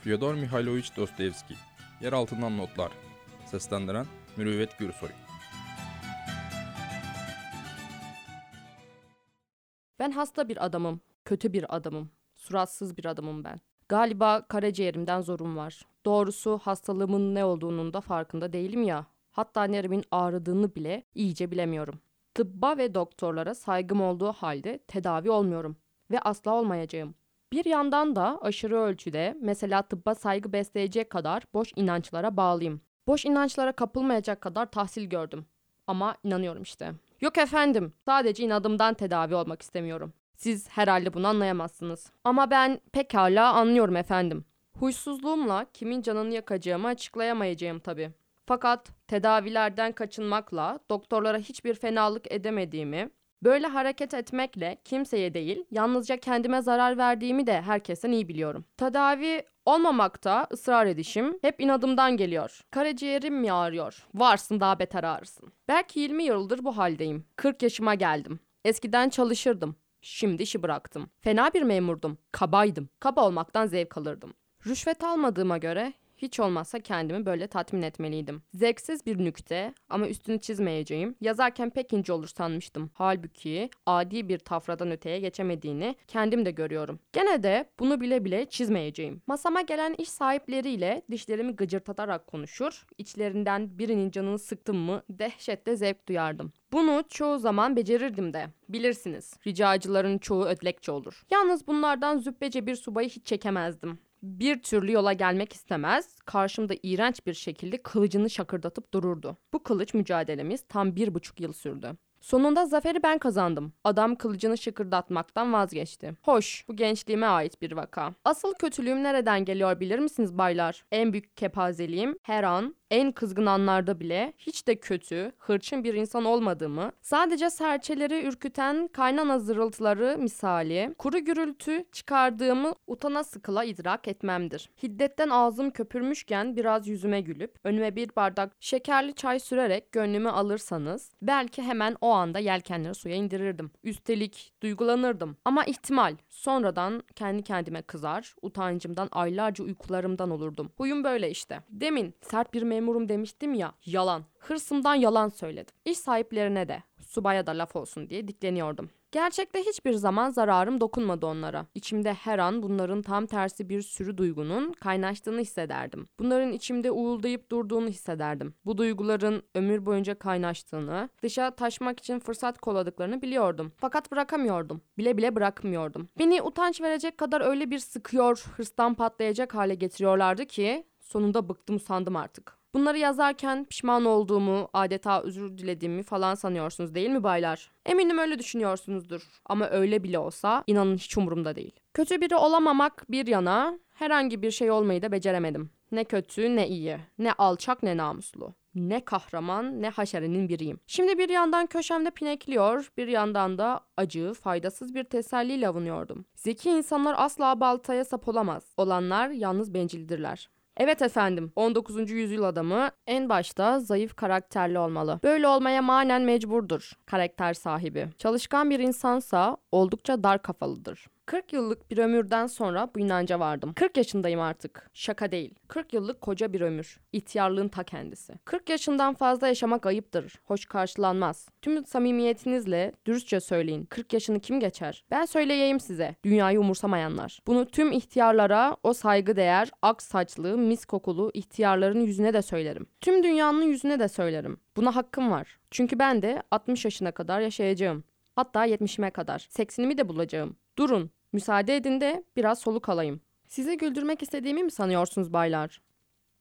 Fyodor Mihailovich Dostoyevski Yer altından notlar Seslendiren Mürüvvet Gürsoy Ben hasta bir adamım, kötü bir adamım, suratsız bir adamım ben. Galiba karaciğerimden zorum var. Doğrusu hastalığımın ne olduğunun da farkında değilim ya. Hatta nerimin ağrıdığını bile iyice bilemiyorum. Tıbba ve doktorlara saygım olduğu halde tedavi olmuyorum. Ve asla olmayacağım. Bir yandan da aşırı ölçüde mesela tıbba saygı besleyecek kadar boş inançlara bağlıyım. Boş inançlara kapılmayacak kadar tahsil gördüm. Ama inanıyorum işte. Yok efendim, sadece inadımdan tedavi olmak istemiyorum. Siz herhalde bunu anlayamazsınız. Ama ben pekala anlıyorum efendim. Huysuzluğumla kimin canını yakacağımı açıklayamayacağım tabii. Fakat tedavilerden kaçınmakla doktorlara hiçbir fenalık edemediğimi, böyle hareket etmekle kimseye değil, yalnızca kendime zarar verdiğimi de herkesten iyi biliyorum. Tedavi olmamakta ısrar edişim hep inadımdan geliyor. Karaciğerim mi ağrıyor? Varsın daha beter ağrısın. Belki 20 yıldır bu haldeyim. 40 yaşıma geldim. Eskiden çalışırdım. Şimdi işi bıraktım. Fena bir memurdum. Kabaydım. Kaba olmaktan zevk alırdım. Rüşvet almadığıma göre hiç olmazsa kendimi böyle tatmin etmeliydim. Zevksiz bir nükte ama üstünü çizmeyeceğim. Yazarken pek ince olur sanmıştım. Halbuki adi bir tafradan öteye geçemediğini kendim de görüyorum. Gene de bunu bile bile çizmeyeceğim. Masama gelen iş sahipleriyle dişlerimi gıcırtatarak konuşur. İçlerinden birinin canını sıktım mı dehşetle zevk duyardım. Bunu çoğu zaman becerirdim de. Bilirsiniz, ricacıların çoğu ödlekçe olur. Yalnız bunlardan züppece bir subayı hiç çekemezdim bir türlü yola gelmek istemez, karşımda iğrenç bir şekilde kılıcını şakırdatıp dururdu. Bu kılıç mücadelemiz tam bir buçuk yıl sürdü. Sonunda zaferi ben kazandım. Adam kılıcını şıkırdatmaktan vazgeçti. Hoş, bu gençliğime ait bir vaka. Asıl kötülüğüm nereden geliyor bilir misiniz baylar? En büyük kepazeliğim her an en kızgın anlarda bile hiç de kötü, hırçın bir insan olmadığımı, sadece serçeleri ürküten kaynana zırıltıları misali, kuru gürültü çıkardığımı utana sıkıla idrak etmemdir. Hiddetten ağzım köpürmüşken biraz yüzüme gülüp, önüme bir bardak şekerli çay sürerek gönlümü alırsanız, belki hemen o anda yelkenleri suya indirirdim. Üstelik duygulanırdım. Ama ihtimal, sonradan kendi kendime kızar, utancımdan aylarca uykularımdan olurdum. Huyum böyle işte. Demin sert bir memurum demiştim ya, yalan. Hırsımdan yalan söyledim. İş sahiplerine de, subaya da laf olsun diye dikleniyordum. Gerçekte hiçbir zaman zararım dokunmadı onlara. İçimde her an bunların tam tersi bir sürü duygunun kaynaştığını hissederdim. Bunların içimde uğuldayıp durduğunu hissederdim. Bu duyguların ömür boyunca kaynaştığını, dışa taşmak için fırsat kolladıklarını biliyordum. Fakat bırakamıyordum. Bile bile bırakmıyordum. Beni utanç verecek kadar öyle bir sıkıyor, hırstan patlayacak hale getiriyorlardı ki sonunda bıktım sandım artık. Bunları yazarken pişman olduğumu, adeta özür dilediğimi falan sanıyorsunuz değil mi baylar? Eminim öyle düşünüyorsunuzdur. Ama öyle bile olsa inanın hiç umurumda değil. Kötü biri olamamak bir yana herhangi bir şey olmayı da beceremedim. Ne kötü ne iyi, ne alçak ne namuslu. Ne kahraman ne haşerenin biriyim. Şimdi bir yandan köşemde pinekliyor, bir yandan da acı, faydasız bir teselliyle avunuyordum. Zeki insanlar asla baltaya sap olamaz. Olanlar yalnız bencildirler. Evet efendim, 19. yüzyıl adamı en başta zayıf karakterli olmalı. Böyle olmaya manen mecburdur karakter sahibi. Çalışkan bir insansa oldukça dar kafalıdır. 40 yıllık bir ömürden sonra bu inanca vardım. 40 yaşındayım artık. Şaka değil. 40 yıllık koca bir ömür. İhtiyarlığın ta kendisi. 40 yaşından fazla yaşamak ayıptır. Hoş karşılanmaz. Tüm samimiyetinizle dürüstçe söyleyin. 40 yaşını kim geçer? Ben söyleyeyim size. Dünyayı umursamayanlar. Bunu tüm ihtiyarlara o saygı değer, ak saçlı, mis kokulu ihtiyarların yüzüne de söylerim. Tüm dünyanın yüzüne de söylerim. Buna hakkım var. Çünkü ben de 60 yaşına kadar yaşayacağım. Hatta 70'ime kadar. Seksinimi de bulacağım. Durun. Müsaade edin de biraz soluk alayım. Sizi güldürmek istediğimi mi sanıyorsunuz baylar?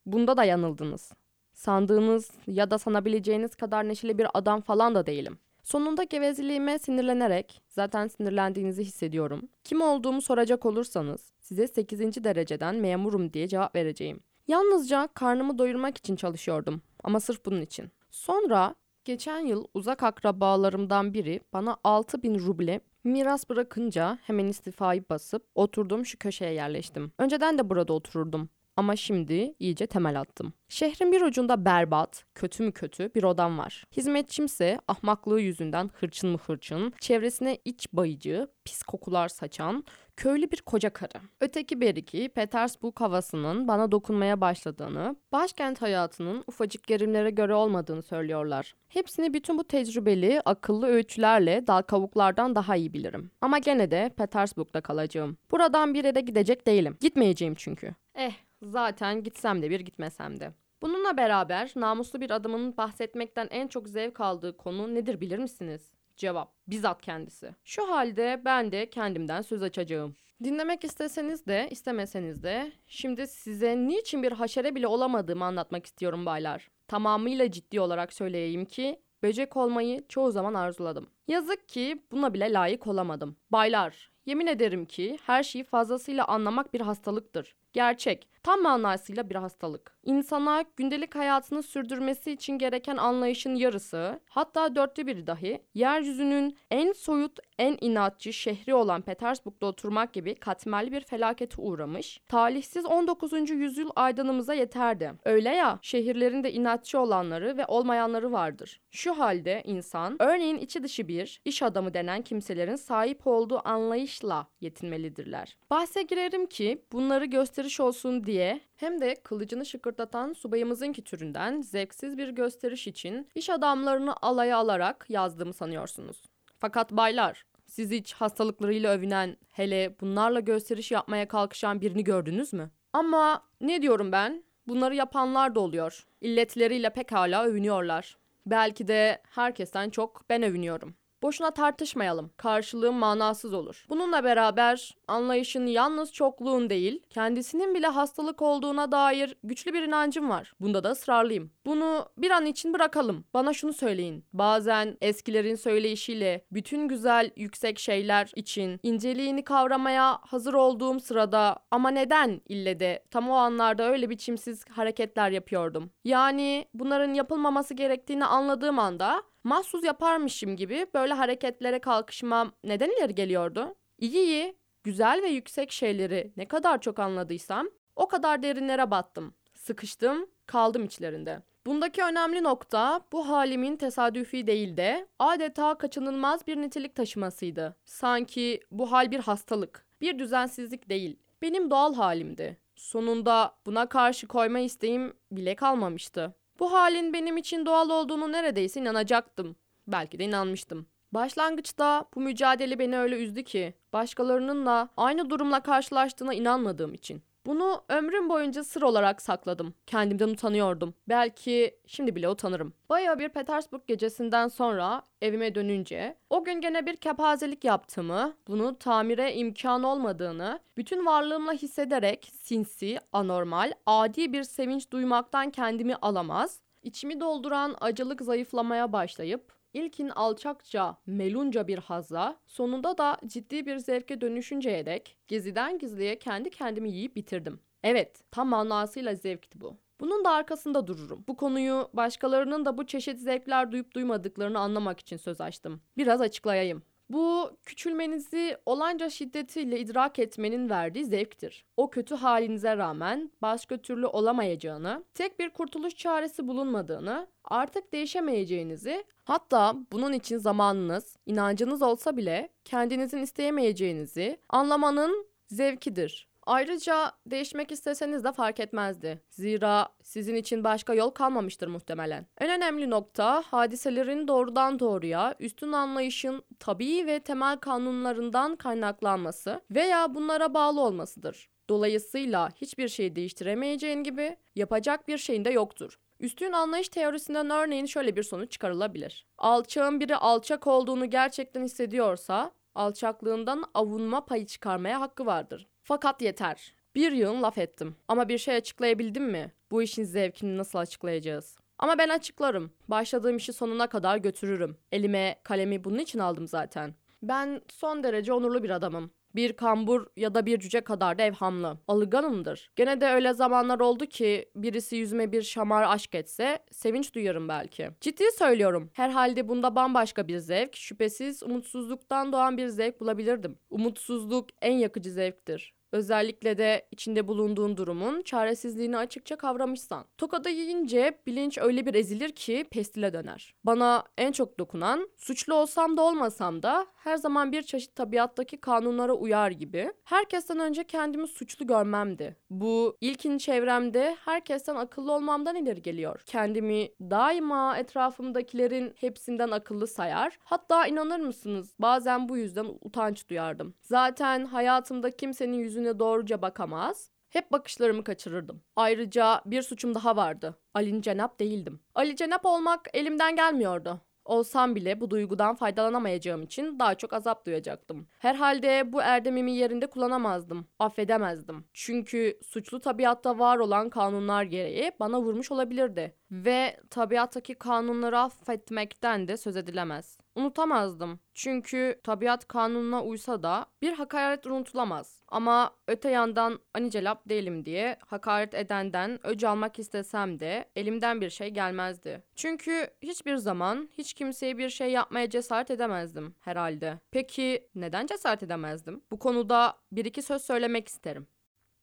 Bunda da yanıldınız. Sandığınız ya da sanabileceğiniz kadar neşeli bir adam falan da değilim. Sonunda gevezeliğime sinirlenerek, zaten sinirlendiğinizi hissediyorum. Kim olduğumu soracak olursanız, size 8. dereceden memurum diye cevap vereceğim. Yalnızca karnımı doyurmak için çalışıyordum ama sırf bunun için. Sonra geçen yıl uzak akrabalarımdan biri bana 6000 ruble Miras bırakınca hemen istifayı basıp oturdum şu köşeye yerleştim. Önceden de burada otururdum. Ama şimdi iyice temel attım. Şehrin bir ucunda berbat, kötü mü kötü bir odam var. Hizmetçimse ahmaklığı yüzünden hırçın mı hırçın, çevresine iç bayıcı, pis kokular saçan, köylü bir koca karı. Öteki beriki Petersburg havasının bana dokunmaya başladığını, başkent hayatının ufacık gerimlere göre olmadığını söylüyorlar. Hepsini bütün bu tecrübeli, akıllı öğütlerle dal kavuklardan daha iyi bilirim. Ama gene de Petersburg'da kalacağım. Buradan bir yere gidecek değilim. Gitmeyeceğim çünkü. Eh, zaten gitsem de bir gitmesem de. Bununla beraber namuslu bir adamın bahsetmekten en çok zevk aldığı konu nedir bilir misiniz? Cevap, bizzat kendisi. Şu halde ben de kendimden söz açacağım. Dinlemek isteseniz de istemeseniz de şimdi size niçin bir haşere bile olamadığımı anlatmak istiyorum baylar. Tamamıyla ciddi olarak söyleyeyim ki böcek olmayı çoğu zaman arzuladım. Yazık ki buna bile layık olamadım. Baylar, yemin ederim ki her şeyi fazlasıyla anlamak bir hastalıktır. Gerçek, tam manasıyla bir hastalık. İnsana gündelik hayatını sürdürmesi için gereken anlayışın yarısı, hatta dörtte biri dahi, yeryüzünün en soyut, en inatçı şehri olan Petersburg'da oturmak gibi katmerli bir felakete uğramış, talihsiz 19. yüzyıl aydanımıza yeterdi. Öyle ya, şehirlerinde inatçı olanları ve olmayanları vardır. Şu halde insan, örneğin içi dışı bir, iş adamı denen kimselerin sahip olduğu anlayışla yetinmelidirler. Bahse girerim ki bunları gösteriş olsun diye hem de kılıcını şıkırtatan subayımızınki türünden zevksiz bir gösteriş için iş adamlarını alaya alarak yazdığımı sanıyorsunuz. Fakat baylar, siz hiç hastalıklarıyla övünen, hele bunlarla gösteriş yapmaya kalkışan birini gördünüz mü? Ama ne diyorum ben? Bunları yapanlar da oluyor. İlletleriyle pekala övünüyorlar. Belki de herkesten çok ben övünüyorum. Boşuna tartışmayalım. Karşılığım manasız olur. Bununla beraber anlayışın yalnız çokluğun değil, kendisinin bile hastalık olduğuna dair güçlü bir inancım var. Bunda da ısrarlıyım. Bunu bir an için bırakalım. Bana şunu söyleyin. Bazen eskilerin söyleyişiyle bütün güzel yüksek şeyler için inceliğini kavramaya hazır olduğum sırada ama neden ille de tam o anlarda öyle biçimsiz hareketler yapıyordum. Yani bunların yapılmaması gerektiğini anladığım anda mahsus yaparmışım gibi böyle hareketlere kalkışmam neden ileri geliyordu? İyi iyi, güzel ve yüksek şeyleri ne kadar çok anladıysam o kadar derinlere battım. Sıkıştım, kaldım içlerinde. Bundaki önemli nokta bu halimin tesadüfi değil de adeta kaçınılmaz bir nitelik taşımasıydı. Sanki bu hal bir hastalık, bir düzensizlik değil. Benim doğal halimdi. Sonunda buna karşı koyma isteğim bile kalmamıştı. Bu halin benim için doğal olduğunu neredeyse inanacaktım. Belki de inanmıştım. Başlangıçta bu mücadele beni öyle üzdü ki başkalarının da aynı durumla karşılaştığına inanmadığım için. Bunu ömrüm boyunca sır olarak sakladım. Kendimden utanıyordum. Belki şimdi bile utanırım. Bayağı bir Petersburg gecesinden sonra evime dönünce o gün gene bir kepazelik yaptığımı, bunu tamire imkan olmadığını, bütün varlığımla hissederek sinsi, anormal, adi bir sevinç duymaktan kendimi alamaz, içimi dolduran acılık zayıflamaya başlayıp İlkin alçakça, melunca bir hazla, sonunda da ciddi bir zevke dönüşünceye dek geziden gizliye kendi kendimi yiyip bitirdim. Evet, tam manasıyla zevkti bu. Bunun da arkasında dururum. Bu konuyu başkalarının da bu çeşit zevkler duyup duymadıklarını anlamak için söz açtım. Biraz açıklayayım. Bu küçülmenizi olanca şiddetiyle idrak etmenin verdiği zevktir. O kötü halinize rağmen başka türlü olamayacağını, tek bir kurtuluş çaresi bulunmadığını, artık değişemeyeceğinizi, hatta bunun için zamanınız, inancınız olsa bile kendinizin isteyemeyeceğinizi anlamanın zevkidir. Ayrıca değişmek isteseniz de fark etmezdi. Zira sizin için başka yol kalmamıştır muhtemelen. En önemli nokta hadiselerin doğrudan doğruya üstün anlayışın tabii ve temel kanunlarından kaynaklanması veya bunlara bağlı olmasıdır. Dolayısıyla hiçbir şeyi değiştiremeyeceğin gibi yapacak bir şeyin de yoktur. Üstün anlayış teorisinden örneğin şöyle bir sonuç çıkarılabilir. Alçağın biri alçak olduğunu gerçekten hissediyorsa alçaklığından avunma payı çıkarmaya hakkı vardır. Fakat yeter. Bir yığın laf ettim. Ama bir şey açıklayabildim mi? Bu işin zevkini nasıl açıklayacağız? Ama ben açıklarım. Başladığım işi sonuna kadar götürürüm. Elime kalemi bunun için aldım zaten. Ben son derece onurlu bir adamım. Bir kambur ya da bir cüce kadar da evhamlı. Alınganımdır. Gene de öyle zamanlar oldu ki birisi yüzüme bir şamar aşk etse sevinç duyarım belki. Ciddi söylüyorum. Herhalde bunda bambaşka bir zevk, şüphesiz umutsuzluktan doğan bir zevk bulabilirdim. Umutsuzluk en yakıcı zevktir. Özellikle de içinde bulunduğun durumun çaresizliğini açıkça kavramışsan. Tokadı yiyince bilinç öyle bir ezilir ki pestile döner. Bana en çok dokunan, suçlu olsam da olmasam da her zaman bir çeşit tabiattaki kanunlara uyar gibi herkesten önce kendimi suçlu görmemdi. Bu ilkin çevremde herkesten akıllı olmamdan ileri geliyor. Kendimi daima etrafımdakilerin hepsinden akıllı sayar. Hatta inanır mısınız bazen bu yüzden utanç duyardım. Zaten hayatımda kimsenin yüzüne doğruca bakamaz. Hep bakışlarımı kaçırırdım. Ayrıca bir suçum daha vardı. Ali Cenap değildim. Ali Cenap olmak elimden gelmiyordu. Olsam bile bu duygudan faydalanamayacağım için daha çok azap duyacaktım. Herhalde bu erdemimi yerinde kullanamazdım, affedemezdim. Çünkü suçlu tabiatta var olan kanunlar gereği bana vurmuş olabilirdi. Ve tabiattaki kanunları affetmekten de söz edilemez. Unutamazdım. Çünkü tabiat kanununa uysa da bir hakaret unutulamaz. Ama öte yandan anicelap değilim diye hakaret edenden öc almak istesem de elimden bir şey gelmezdi. Çünkü hiçbir zaman hiç kimseye bir şey yapmaya cesaret edemezdim herhalde. Peki neden cesaret edemezdim? Bu konuda bir iki söz söylemek isterim.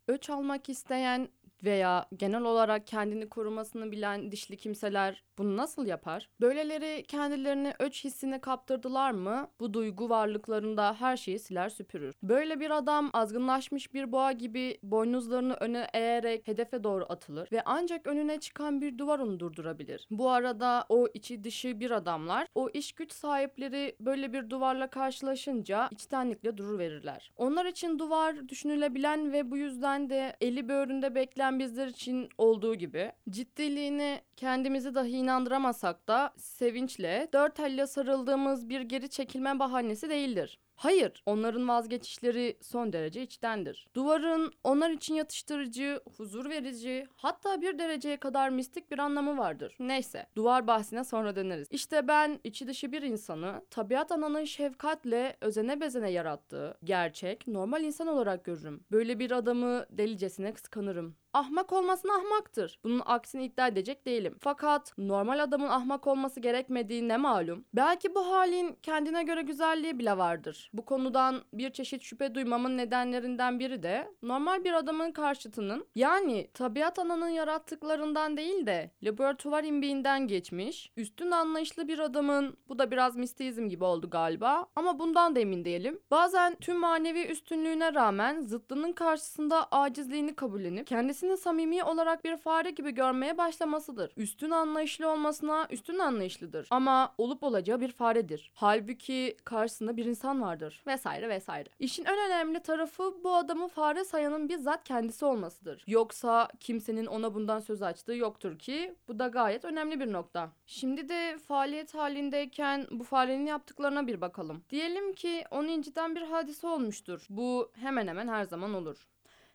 Öç almak isteyen veya genel olarak kendini korumasını bilen dişli kimseler bunu nasıl yapar? Böyleleri kendilerini öç hissine kaptırdılar mı bu duygu varlıklarında her şeyi siler süpürür. Böyle bir adam azgınlaşmış bir boğa gibi boynuzlarını öne eğerek hedefe doğru atılır ve ancak önüne çıkan bir duvar onu durdurabilir. Bu arada o içi dışı bir adamlar o iş güç sahipleri böyle bir duvarla karşılaşınca içtenlikle durur verirler. Onlar için duvar düşünülebilen ve bu yüzden de eli böğründe bekleyen bizler için olduğu gibi ciddiliğini kendimizi dahi inandıramasak da sevinçle dört elle sarıldığımız bir geri çekilme bahanesi değildir. Hayır, onların vazgeçişleri son derece içtendir. Duvarın onlar için yatıştırıcı, huzur verici, hatta bir dereceye kadar mistik bir anlamı vardır. Neyse, duvar bahsine sonra döneriz. İşte ben içi dışı bir insanı, tabiat ananın şefkatle özene bezene yarattığı, gerçek, normal insan olarak görürüm. Böyle bir adamı delicesine kıskanırım. Ahmak olmasına ahmaktır. Bunun aksini iddia edecek değilim. Fakat normal adamın ahmak olması gerekmediği ne malum? Belki bu halin kendine göre güzelliği bile vardır. Bu konudan bir çeşit şüphe duymamın nedenlerinden biri de normal bir adamın karşıtının yani tabiat ananın yarattıklarından değil de laboratuvar imbiğinden geçmiş, üstün anlayışlı bir adamın bu da biraz mistizm gibi oldu galiba ama bundan da emin değilim. Bazen tüm manevi üstünlüğüne rağmen zıttının karşısında acizliğini kabullenip kendisi kendisini samimi olarak bir fare gibi görmeye başlamasıdır. Üstün anlayışlı olmasına üstün anlayışlıdır. Ama olup olacağı bir faredir. Halbuki karşısında bir insan vardır. Vesaire vesaire. İşin en önemli tarafı bu adamı fare sayanın bizzat kendisi olmasıdır. Yoksa kimsenin ona bundan söz açtığı yoktur ki bu da gayet önemli bir nokta. Şimdi de faaliyet halindeyken bu farenin yaptıklarına bir bakalım. Diyelim ki onu inciten bir hadise olmuştur. Bu hemen hemen her zaman olur.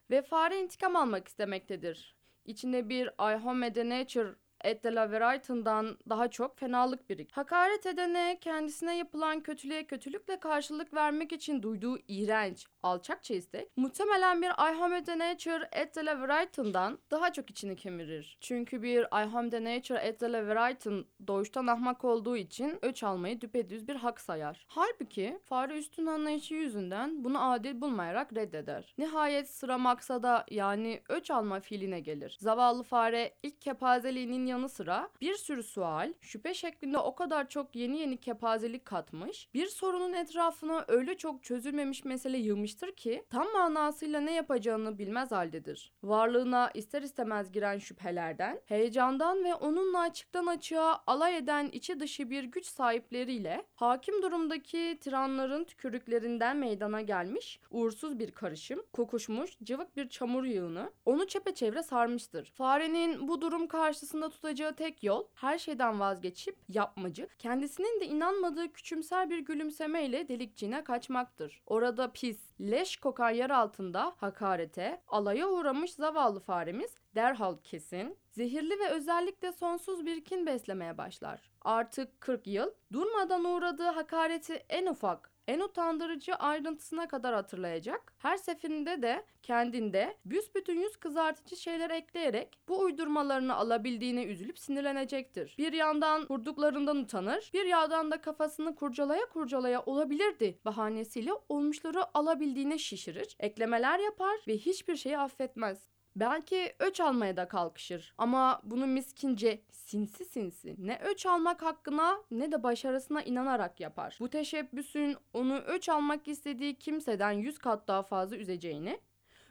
Ve fare intikam almak istemektedir. İçinde bir I Home the Nature Ed de la Verayton'dan daha çok fenalık birik. Hakaret edene kendisine yapılan kötülüğe kötülükle karşılık vermek için duyduğu iğrenç, alçakça istek muhtemelen bir I Home the Nature Ed de la Verayton'dan daha çok içini kemirir. Çünkü bir I Home the Nature Ed de la Verayton doğuştan ahmak olduğu için öç almayı düpedüz bir hak sayar. Halbuki fare üstün anlayışı yüzünden bunu adil bulmayarak reddeder. Nihayet sıra maksada yani öç alma fiiline gelir. Zavallı fare ilk kepazeliğinin yanı sıra bir sürü sual, şüphe şeklinde o kadar çok yeni yeni kepazelik katmış, bir sorunun etrafına öyle çok çözülmemiş mesele yığmıştır ki tam manasıyla ne yapacağını bilmez haldedir. Varlığına ister istemez giren şüphelerden, heyecandan ve onunla açıktan açığa alay eden içi dışı bir güç sahipleriyle hakim durumdaki tiranların tükürüklerinden meydana gelmiş uğursuz bir karışım, kokuşmuş cıvık bir çamur yığını onu çepeçevre sarmıştır. Farenin bu durum karşısında tutacağı tek yol her şeyden vazgeçip yapmacı, kendisinin de inanmadığı küçümser bir gülümsemeyle delikçine kaçmaktır. Orada pis, leş kokan yer altında hakarete, alaya uğramış zavallı faremiz derhal kesin, zehirli ve özellikle sonsuz bir kin beslemeye başlar. Artık 40 yıl durmadan uğradığı hakareti en ufak en utandırıcı ayrıntısına kadar hatırlayacak. Her seferinde de kendinde büsbütün yüz kızartıcı şeyler ekleyerek bu uydurmalarını alabildiğine üzülüp sinirlenecektir. Bir yandan kurduklarından utanır, bir yandan da kafasını kurcalaya kurcalaya olabilirdi bahanesiyle olmuşları alabildiğine şişirir, eklemeler yapar ve hiçbir şeyi affetmez. Belki öç almaya da kalkışır ama bunu miskince sinsi sinsi ne öç almak hakkına ne de başarısına inanarak yapar. Bu teşebbüsün onu öç almak istediği kimseden yüz kat daha fazla üzeceğini,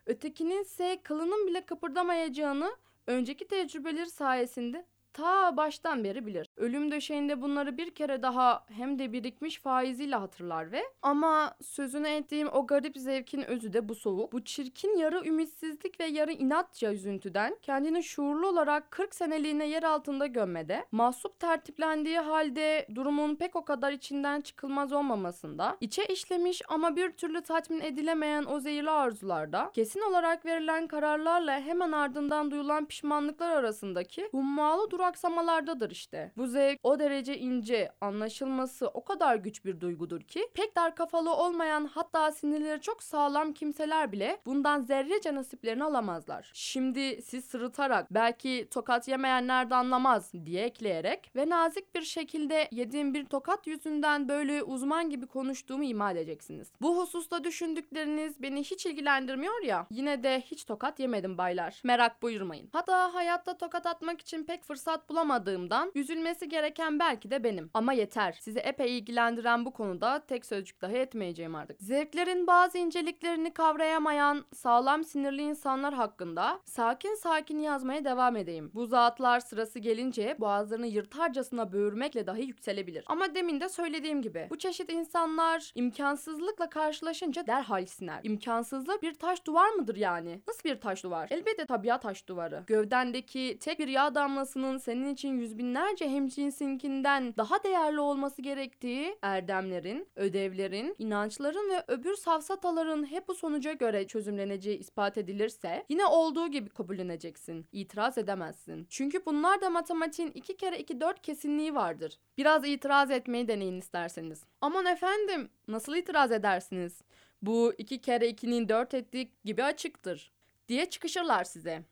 ötekinin ise kılının bile kıpırdamayacağını önceki tecrübeleri sayesinde ta baştan beri bilir. Ölüm döşeğinde bunları bir kere daha hem de birikmiş faiziyle hatırlar ve ama sözünü ettiğim o garip zevkin özü de bu soğuk, bu çirkin yarı ümitsizlik ve yarı inatça üzüntüden kendini şuurlu olarak 40 seneliğine yer altında gömmede, mahsup tertiplendiği halde durumun pek o kadar içinden çıkılmaz olmamasında, içe işlemiş ama bir türlü tatmin edilemeyen o zehirli arzularda, kesin olarak verilen kararlarla hemen ardından duyulan pişmanlıklar arasındaki hummalı duraksamalardadır işte. Bu zevk o derece ince, anlaşılması o kadar güç bir duygudur ki pek dar kafalı olmayan hatta sinirleri çok sağlam kimseler bile bundan zerrece nasiplerini alamazlar. Şimdi siz sırıtarak belki tokat yemeyenler de anlamaz diye ekleyerek ve nazik bir şekilde yediğim bir tokat yüzünden böyle uzman gibi konuştuğumu ima edeceksiniz. Bu hususta düşündükleriniz beni hiç ilgilendirmiyor ya yine de hiç tokat yemedim baylar. Merak buyurmayın. Hatta hayatta tokat atmak için pek fırsat bulamadığımdan üzülmesi gereken belki de benim. Ama yeter. Sizi epey ilgilendiren bu konuda tek sözcük daha etmeyeceğim artık. Zevklerin bazı inceliklerini kavrayamayan sağlam sinirli insanlar hakkında sakin sakin yazmaya devam edeyim. Bu zatlar sırası gelince boğazlarını yırtarcasına böğürmekle dahi yükselebilir. Ama demin de söylediğim gibi bu çeşit insanlar imkansızlıkla karşılaşınca derhal siner. İmkansızlık bir taş duvar mıdır yani? Nasıl bir taş duvar? Elbette tabiat taş duvarı. Gövdendeki tek bir yağ damlasının senin için yüz binlerce hemcinsinkinden daha değerli olması gerektiği erdemlerin, ödevlerin, inançların ve öbür safsataların hep bu sonuca göre çözümleneceği ispat edilirse yine olduğu gibi kabulleneceksin. İtiraz edemezsin. Çünkü bunlar da matematiğin iki kere iki dört kesinliği vardır. Biraz itiraz etmeyi deneyin isterseniz. Aman efendim nasıl itiraz edersiniz? Bu iki kere ikinin dört ettiği gibi açıktır diye çıkışırlar size.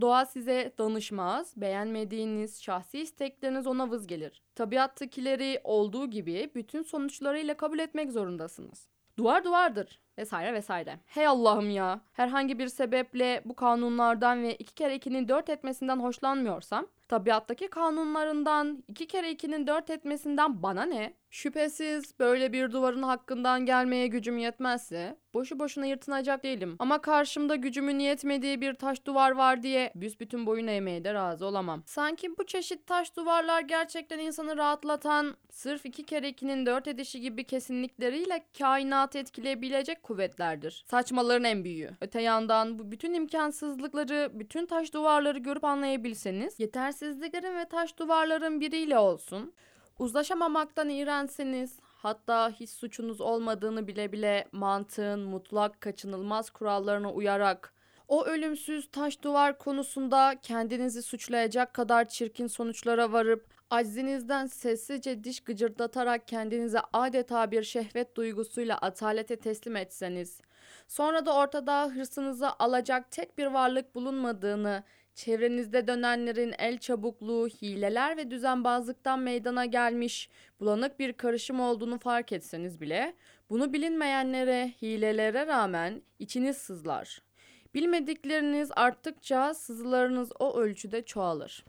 Doğa size danışmaz, beğenmediğiniz şahsi istekleriniz ona vız gelir. Tabiattakileri olduğu gibi bütün sonuçlarıyla kabul etmek zorundasınız. Duvar duvardır vesaire vesaire. Hey Allah'ım ya. Herhangi bir sebeple bu kanunlardan ve iki kere ikinin dört etmesinden hoşlanmıyorsam tabiattaki kanunlarından iki kere ikinin dört etmesinden bana ne? Şüphesiz böyle bir duvarın hakkından gelmeye gücüm yetmezse boşu boşuna yırtınacak değilim. Ama karşımda gücümün yetmediği bir taş duvar var diye büsbütün boyun eğmeye de razı olamam. Sanki bu çeşit taş duvarlar gerçekten insanı rahatlatan, sırf iki kere ikinin dört edişi gibi kesinlikleriyle kainatı etkileyebilecek kuvvetlerdir. Saçmaların en büyüğü. Öte yandan bu bütün imkansızlıkları, bütün taş duvarları görüp anlayabilseniz, yetersizliklerin ve taş duvarların biriyle olsun, uzlaşamamaktan iğrenseniz, hatta hiç suçunuz olmadığını bile bile mantığın mutlak kaçınılmaz kurallarına uyarak o ölümsüz taş duvar konusunda kendinizi suçlayacak kadar çirkin sonuçlara varıp aczinizden sessizce diş gıcırdatarak kendinize adeta bir şehvet duygusuyla atalete teslim etseniz, sonra da ortada hırsınızı alacak tek bir varlık bulunmadığını, çevrenizde dönenlerin el çabukluğu, hileler ve düzenbazlıktan meydana gelmiş bulanık bir karışım olduğunu fark etseniz bile, bunu bilinmeyenlere, hilelere rağmen içiniz sızlar. Bilmedikleriniz arttıkça sızılarınız o ölçüde çoğalır.